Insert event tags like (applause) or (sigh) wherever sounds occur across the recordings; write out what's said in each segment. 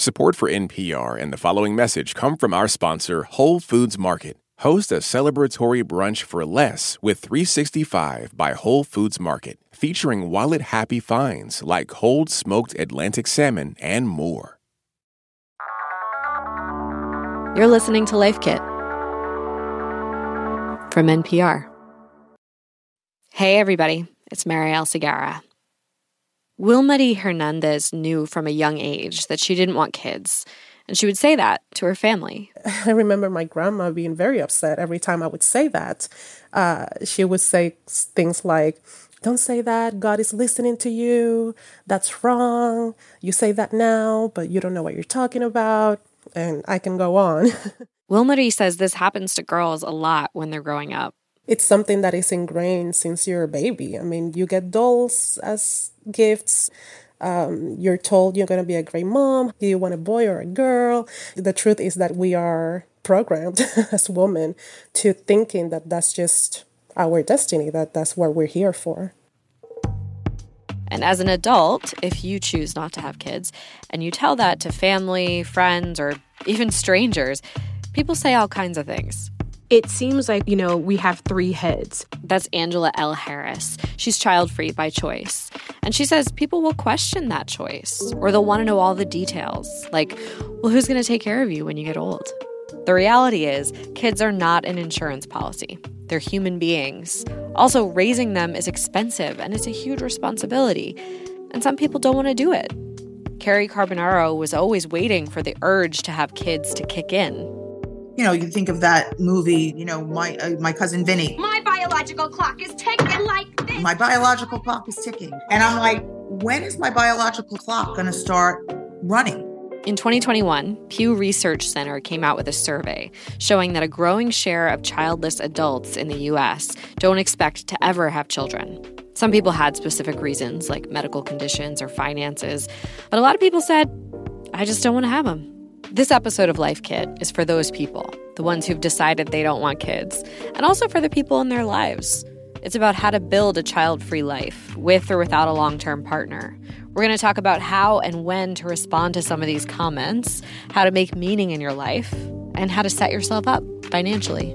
Support for NPR and the following message come from our sponsor, Whole Foods Market. Host a celebratory brunch for less with 365 by Whole Foods Market, featuring wallet happy finds like cold smoked Atlantic salmon and more. You're listening to Life Kit from NPR. Hey, everybody, it's Marielle Segarra. Wilmarie Hernandez knew from a young age that she didn't want kids, and she would say that to her family. (laughs) I remember my grandma being very upset every time I would say that. Uh, she would say things like, don't say that. God is listening to you. That's wrong. You say that now, but you don't know what you're talking about. And I can go on. (laughs) Wilmarie says this happens to girls a lot when they're growing up it's something that is ingrained since you're a baby. I mean, you get dolls as gifts. Um, you're told you're going to be a great mom. Do you want a boy or a girl? The truth is that we are programmed (laughs) as women to thinking that that's just our destiny, that that's what we're here for. And as an adult, if you choose not to have kids and you tell that to family, friends, or even strangers, people say all kinds of things it seems like, you know, we have three heads. That's Angela L. Harris. She's child free by choice. And she says people will question that choice or they'll want to know all the details. Like, well, who's going to take care of you when you get old? The reality is, kids are not an insurance policy. They're human beings. Also, raising them is expensive and it's a huge responsibility. And some people don't want to do it. Carrie Carbonaro was always waiting for the urge to have kids to kick in you know, you think of that movie, you know, my uh, my cousin Vinny. My biological clock is ticking like this. My biological clock is ticking. And I'm like, when is my biological clock going to start running? In 2021, Pew Research Center came out with a survey showing that a growing share of childless adults in the US don't expect to ever have children. Some people had specific reasons, like medical conditions or finances, but a lot of people said, I just don't want to have them. This episode of Life Kit is for those people, the ones who've decided they don't want kids, and also for the people in their lives. It's about how to build a child free life with or without a long term partner. We're going to talk about how and when to respond to some of these comments, how to make meaning in your life, and how to set yourself up financially.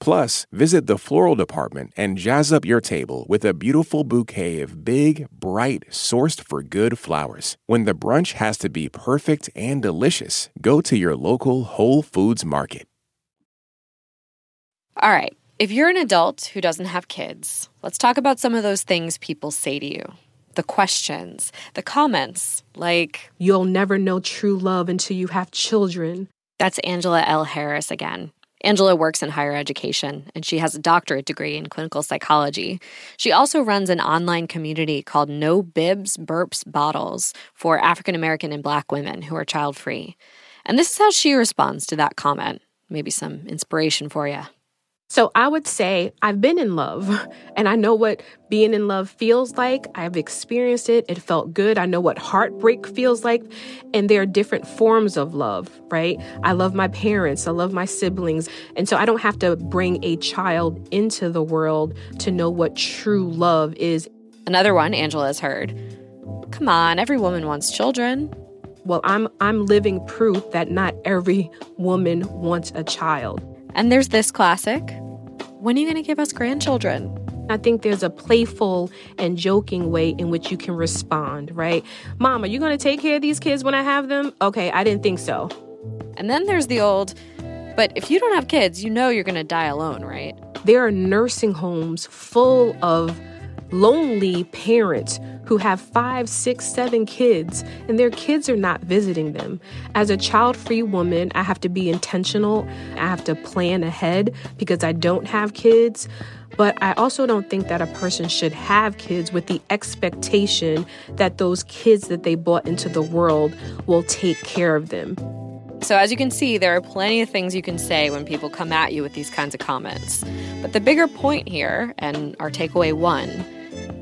Plus, visit the floral department and jazz up your table with a beautiful bouquet of big, bright, sourced for good flowers. When the brunch has to be perfect and delicious, go to your local Whole Foods market. All right, if you're an adult who doesn't have kids, let's talk about some of those things people say to you. The questions, the comments, like, You'll never know true love until you have children. That's Angela L. Harris again. Angela works in higher education and she has a doctorate degree in clinical psychology. She also runs an online community called No Bibs, Burps, Bottles for African American and Black women who are child free. And this is how she responds to that comment. Maybe some inspiration for you. So I would say I've been in love and I know what being in love feels like. I've experienced it. It felt good. I know what heartbreak feels like. And there are different forms of love, right? I love my parents. I love my siblings. And so I don't have to bring a child into the world to know what true love is. Another one Angela has heard. Come on, every woman wants children. Well, I'm I'm living proof that not every woman wants a child. And there's this classic when are you going to give us grandchildren? I think there's a playful and joking way in which you can respond, right? Mom, are you going to take care of these kids when I have them? Okay, I didn't think so. And then there's the old, but if you don't have kids, you know you're going to die alone, right? There are nursing homes full of lonely parents who have five, six, seven kids, and their kids are not visiting them. As a child free woman, I have to be intentional. I have to plan ahead because I don't have kids. But I also don't think that a person should have kids with the expectation that those kids that they brought into the world will take care of them. So, as you can see, there are plenty of things you can say when people come at you with these kinds of comments. But the bigger point here, and our takeaway one,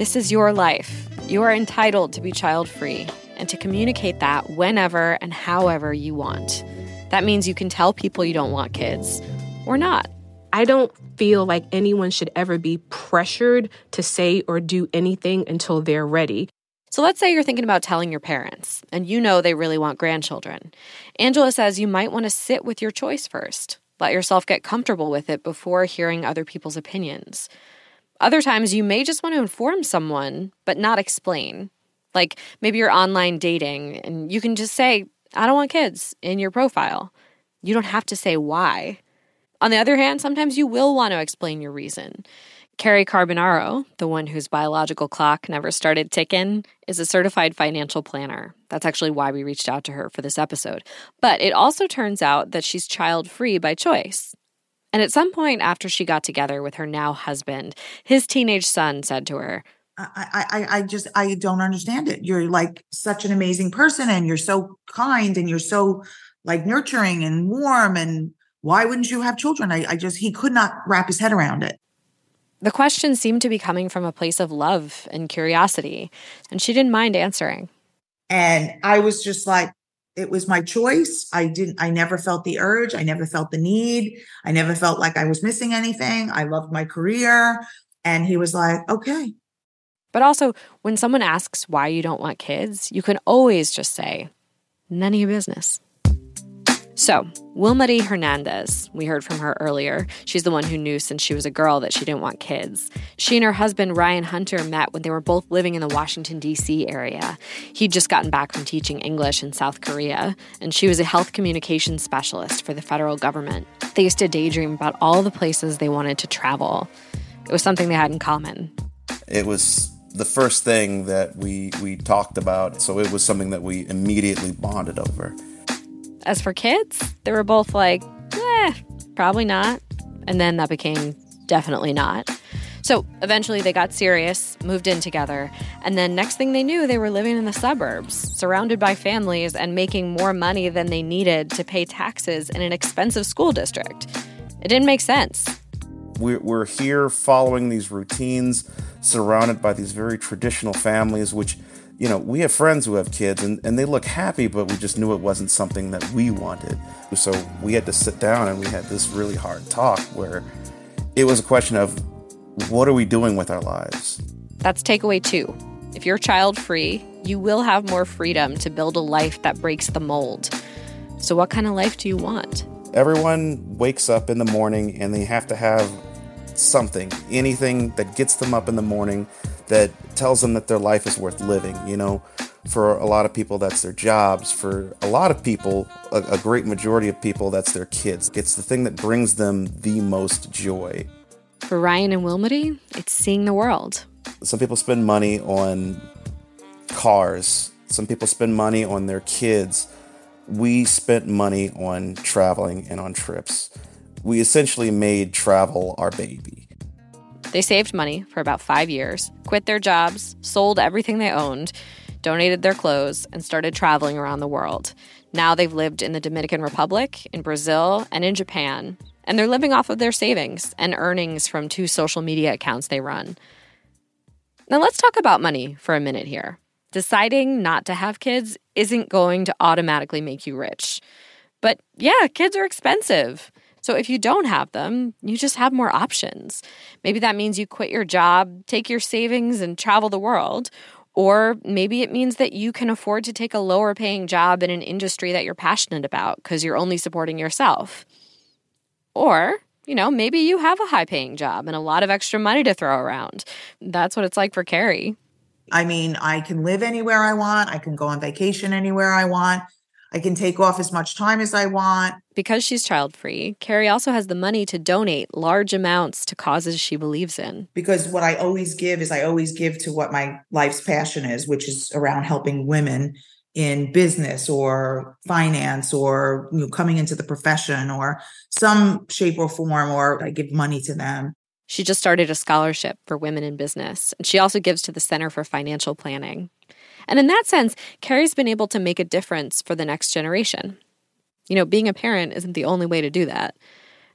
this is your life. You are entitled to be child free and to communicate that whenever and however you want. That means you can tell people you don't want kids or not. I don't feel like anyone should ever be pressured to say or do anything until they're ready. So let's say you're thinking about telling your parents and you know they really want grandchildren. Angela says you might want to sit with your choice first. Let yourself get comfortable with it before hearing other people's opinions. Other times you may just want to inform someone but not explain. Like maybe you're online dating and you can just say, I don't want kids in your profile. You don't have to say why. On the other hand, sometimes you will want to explain your reason. Carrie Carbonaro, the one whose biological clock never started ticking, is a certified financial planner. That's actually why we reached out to her for this episode. But it also turns out that she's child free by choice. And at some point after she got together with her now husband, his teenage son said to her, I, I, I just, I don't understand it. You're like such an amazing person and you're so kind and you're so like nurturing and warm. And why wouldn't you have children? I, I just, he could not wrap his head around it. The questions seemed to be coming from a place of love and curiosity, and she didn't mind answering. And I was just like, it was my choice. I didn't, I never felt the urge. I never felt the need. I never felt like I was missing anything. I loved my career. And he was like, okay. But also, when someone asks why you don't want kids, you can always just say, none of your business. So, Wilmarie Hernandez, we heard from her earlier. She's the one who knew since she was a girl that she didn't want kids. She and her husband, Ryan Hunter, met when they were both living in the Washington, D.C. area. He'd just gotten back from teaching English in South Korea, and she was a health communications specialist for the federal government. They used to daydream about all the places they wanted to travel. It was something they had in common. It was the first thing that we, we talked about, so it was something that we immediately bonded over. As for kids, they were both like, eh, probably not. And then that became definitely not. So eventually they got serious, moved in together, and then next thing they knew, they were living in the suburbs, surrounded by families and making more money than they needed to pay taxes in an expensive school district. It didn't make sense. We're here following these routines, surrounded by these very traditional families, which you know, we have friends who have kids and, and they look happy, but we just knew it wasn't something that we wanted. So we had to sit down and we had this really hard talk where it was a question of what are we doing with our lives? That's takeaway two. If you're child free, you will have more freedom to build a life that breaks the mold. So, what kind of life do you want? Everyone wakes up in the morning and they have to have something, anything that gets them up in the morning that tells them that their life is worth living. You know, for a lot of people, that's their jobs. For a lot of people, a, a great majority of people, that's their kids. It's the thing that brings them the most joy. For Ryan and Wilmarie, it's seeing the world. Some people spend money on cars, some people spend money on their kids. We spent money on traveling and on trips. We essentially made travel our baby. They saved money for about five years, quit their jobs, sold everything they owned, donated their clothes, and started traveling around the world. Now they've lived in the Dominican Republic, in Brazil, and in Japan, and they're living off of their savings and earnings from two social media accounts they run. Now let's talk about money for a minute here. Deciding not to have kids isn't going to automatically make you rich. But yeah, kids are expensive. So if you don't have them, you just have more options. Maybe that means you quit your job, take your savings, and travel the world. Or maybe it means that you can afford to take a lower paying job in an industry that you're passionate about because you're only supporting yourself. Or you know, maybe you have a high paying job and a lot of extra money to throw around. That's what it's like for Carrie. I mean, I can live anywhere I want. I can go on vacation anywhere I want. I can take off as much time as I want. Because she's child free, Carrie also has the money to donate large amounts to causes she believes in. Because what I always give is I always give to what my life's passion is, which is around helping women in business or finance or you know, coming into the profession or some shape or form, or I give money to them. She just started a scholarship for women in business, and she also gives to the Center for Financial Planning. And in that sense, Carrie's been able to make a difference for the next generation. You know, being a parent isn't the only way to do that.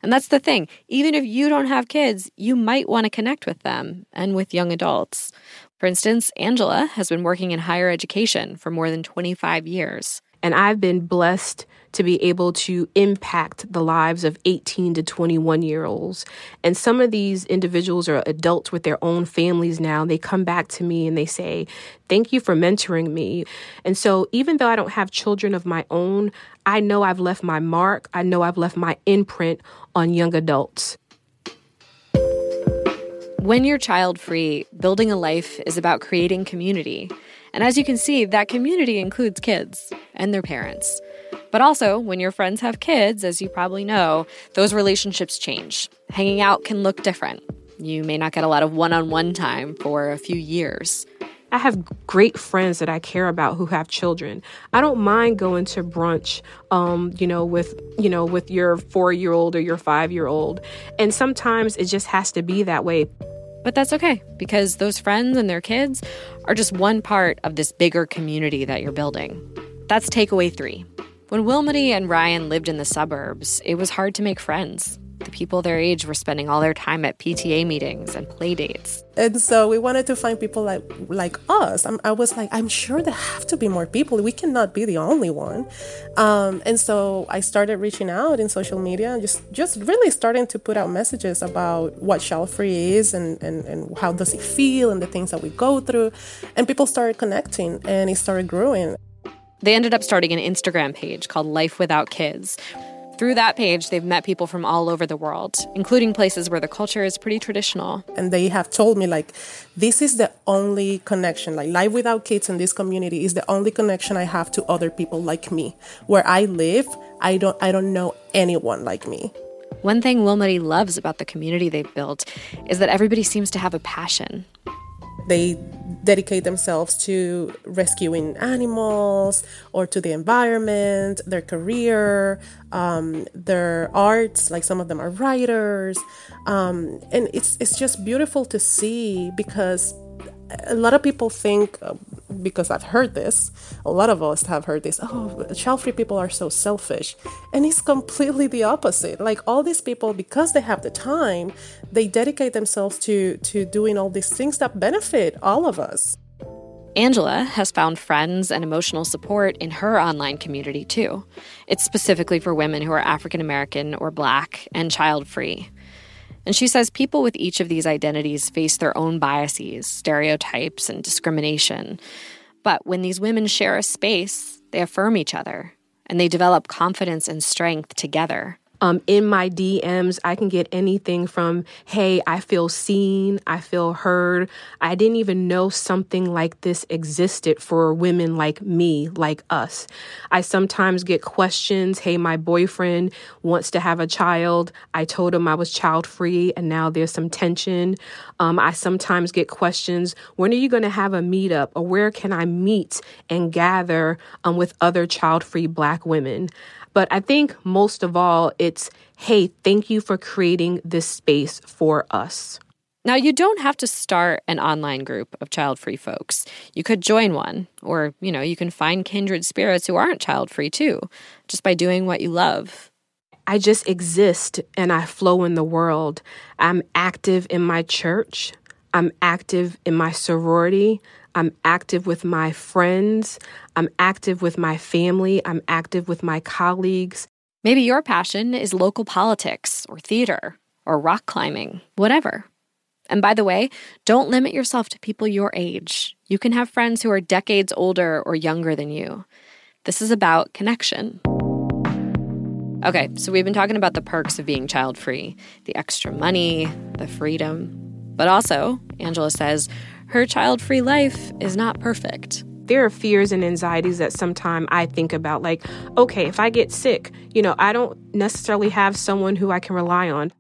And that's the thing. Even if you don't have kids, you might want to connect with them and with young adults. For instance, Angela has been working in higher education for more than 25 years. And I've been blessed to be able to impact the lives of 18 to 21 year olds. And some of these individuals are adults with their own families now. They come back to me and they say, Thank you for mentoring me. And so, even though I don't have children of my own, I know I've left my mark. I know I've left my imprint on young adults. When you're child free, building a life is about creating community. And as you can see, that community includes kids and their parents. But also, when your friends have kids, as you probably know, those relationships change. Hanging out can look different. You may not get a lot of one on one time for a few years. I have great friends that I care about who have children. I don't mind going to brunch, um, you know, with you know, with your four year old or your five year old, and sometimes it just has to be that way. But that's okay because those friends and their kids are just one part of this bigger community that you're building. That's takeaway three. When Wilmarie and Ryan lived in the suburbs, it was hard to make friends. The people their age were spending all their time at PTA meetings and play dates. And so we wanted to find people like like us. I'm, i was like, I'm sure there have to be more people. We cannot be the only one. Um, and so I started reaching out in social media and just just really starting to put out messages about what child free is and, and, and how does it feel and the things that we go through. And people started connecting and it started growing. They ended up starting an Instagram page called Life Without Kids through that page, they've met people from all over the world, including places where the culture is pretty traditional. And they have told me, like, this is the only connection, like, Life Without Kids in this community is the only connection I have to other people like me. Where I live, I don't, I don't know anyone like me. One thing Wilmarie loves about the community they've built is that everybody seems to have a passion. They dedicate themselves to rescuing animals or to the environment, their career, um, their arts. Like some of them are writers, um, and it's it's just beautiful to see because a lot of people think uh, because I've heard this, a lot of us have heard this, oh, child free people are so selfish. And it's completely the opposite. Like all these people, because they have the time, they dedicate themselves to, to doing all these things that benefit all of us. Angela has found friends and emotional support in her online community too. It's specifically for women who are African American or Black and child free. And she says people with each of these identities face their own biases, stereotypes, and discrimination. But when these women share a space, they affirm each other and they develop confidence and strength together. Um, in my DMs, I can get anything from, hey, I feel seen, I feel heard. I didn't even know something like this existed for women like me, like us. I sometimes get questions, hey, my boyfriend wants to have a child. I told him I was child free and now there's some tension. Um, I sometimes get questions, when are you going to have a meetup or where can I meet and gather um, with other child free Black women? But I think most of all, it's hey, thank you for creating this space for us. Now, you don't have to start an online group of child free folks. You could join one, or, you know, you can find kindred spirits who aren't child free too, just by doing what you love. I just exist and I flow in the world. I'm active in my church. I'm active in my sorority. I'm active with my friends. I'm active with my family. I'm active with my colleagues. Maybe your passion is local politics or theater or rock climbing, whatever. And by the way, don't limit yourself to people your age. You can have friends who are decades older or younger than you. This is about connection. Okay, so we've been talking about the perks of being child free the extra money, the freedom. But also, Angela says her child free life is not perfect. There are fears and anxieties that sometimes I think about, like, okay, if I get sick, you know, I don't necessarily have someone who I can rely on.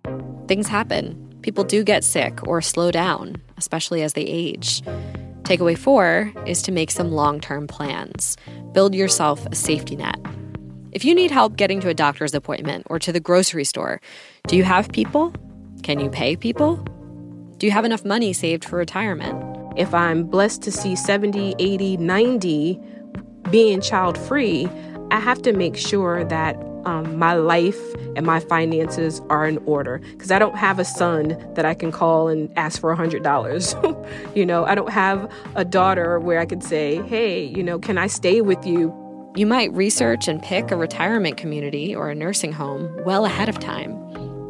Things happen. People do get sick or slow down, especially as they age. Takeaway four is to make some long term plans. Build yourself a safety net. If you need help getting to a doctor's appointment or to the grocery store, do you have people? Can you pay people? Do you have enough money saved for retirement? If I'm blessed to see 70, 80, 90 being child free, I have to make sure that um, my life and my finances are in order because I don't have a son that I can call and ask for a hundred dollars. (laughs) you know, I don't have a daughter where I could say, "Hey, you know, can I stay with you?" You might research and pick a retirement community or a nursing home well ahead of time.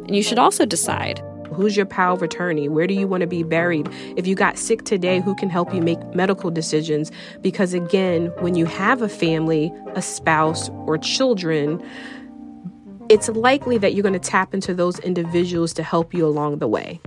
And you should also decide Who's your power of attorney? Where do you want to be buried? If you got sick today, who can help you make medical decisions? Because again, when you have a family, a spouse, or children, it's likely that you're going to tap into those individuals to help you along the way.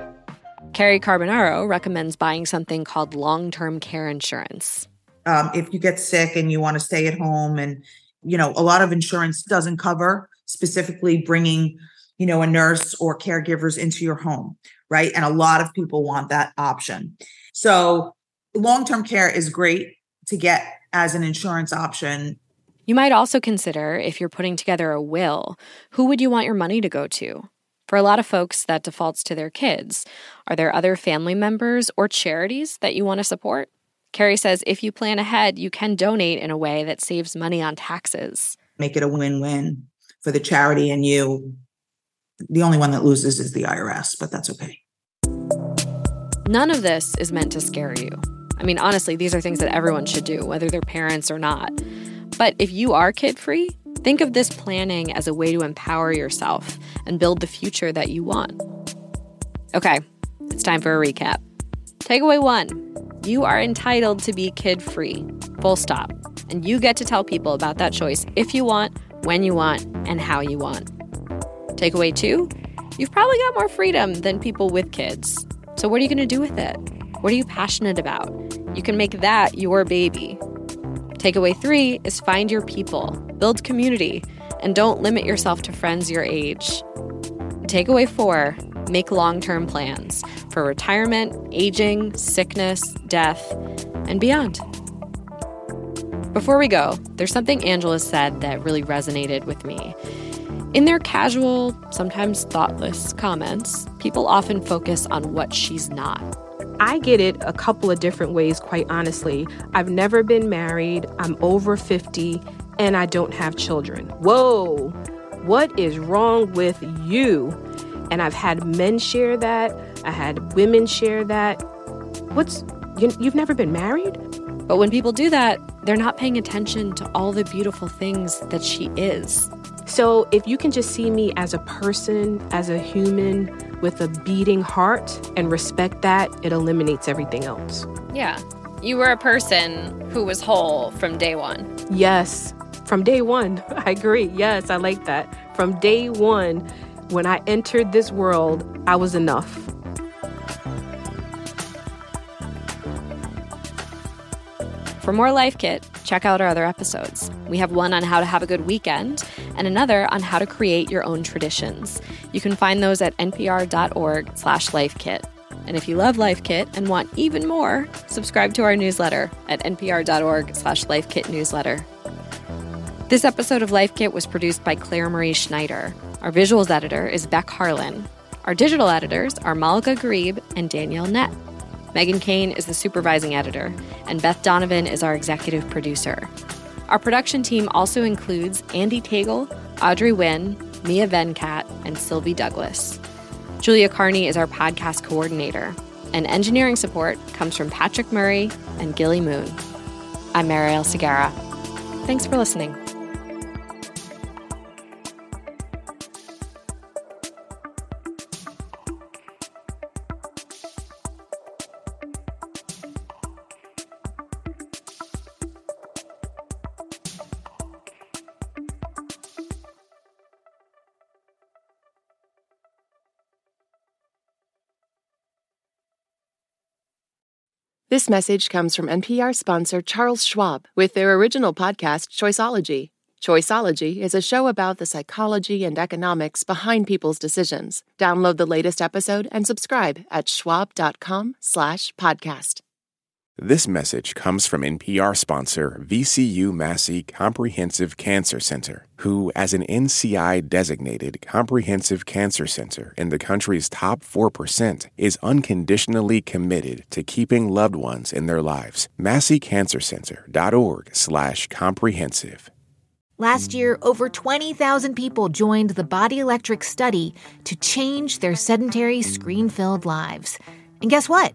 Carrie Carbonaro recommends buying something called long term care insurance. Um, if you get sick and you want to stay at home, and you know, a lot of insurance doesn't cover specifically bringing, you know, a nurse or caregivers into your home, right? And a lot of people want that option. So, long term care is great to get as an insurance option you might also consider if you're putting together a will, who would you want your money to go to? For a lot of folks, that defaults to their kids. Are there other family members or charities that you want to support? Carrie says if you plan ahead, you can donate in a way that saves money on taxes. Make it a win win for the charity and you. The only one that loses is the IRS, but that's okay. None of this is meant to scare you. I mean, honestly, these are things that everyone should do, whether they're parents or not. But if you are kid free, think of this planning as a way to empower yourself and build the future that you want. Okay, it's time for a recap. Takeaway one you are entitled to be kid free, full stop. And you get to tell people about that choice if you want, when you want, and how you want. Takeaway two you've probably got more freedom than people with kids. So, what are you going to do with it? What are you passionate about? You can make that your baby. Takeaway three is find your people, build community, and don't limit yourself to friends your age. Takeaway four make long term plans for retirement, aging, sickness, death, and beyond. Before we go, there's something Angela said that really resonated with me. In their casual, sometimes thoughtless comments, people often focus on what she's not. I get it a couple of different ways, quite honestly. I've never been married, I'm over 50, and I don't have children. Whoa, what is wrong with you? And I've had men share that, I had women share that. What's, you, you've never been married? But when people do that, they're not paying attention to all the beautiful things that she is. So if you can just see me as a person, as a human, with a beating heart and respect that, it eliminates everything else. Yeah. You were a person who was whole from day one. Yes, from day one. (laughs) I agree. Yes, I like that. From day one, when I entered this world, I was enough. For more Life Kit, check out our other episodes. We have one on how to have a good weekend and another on how to create your own traditions. You can find those at npr.org slash lifekit. And if you love Life Kit and want even more, subscribe to our newsletter at npr.org slash lifekit newsletter. This episode of Life Kit was produced by Clare Marie Schneider. Our visuals editor is Beck Harlan. Our digital editors are Malaka Gharib and Danielle Nett. Meghan Keane is the supervising editor, and Beth Donovan is our executive producer. Our production team also includes Andy Tagle, Audrey Nguyen, Mia Venkat, and Sylvie Douglis. Julia Carney is our podcast coordinator, and engineering support comes from Patrick Murray and Gilly Moon. I'm Marielle Segarra. Thanks for listening. This message comes from NPR sponsor Charles Schwab with their original podcast, Choiceology. Choiceology is a show about the psychology and economics behind people's decisions. Download the latest episode and subscribe at schwab.com slash podcast. This message comes from NPR sponsor VCU Massey Comprehensive Cancer Center, who, as an NCI designated comprehensive cancer center in the country's top 4%, is unconditionally committed to keeping loved ones in their lives. MasseyCancerCenter.org slash comprehensive. Last year, over 20,000 people joined the Body Electric study to change their sedentary, screen filled lives. And guess what?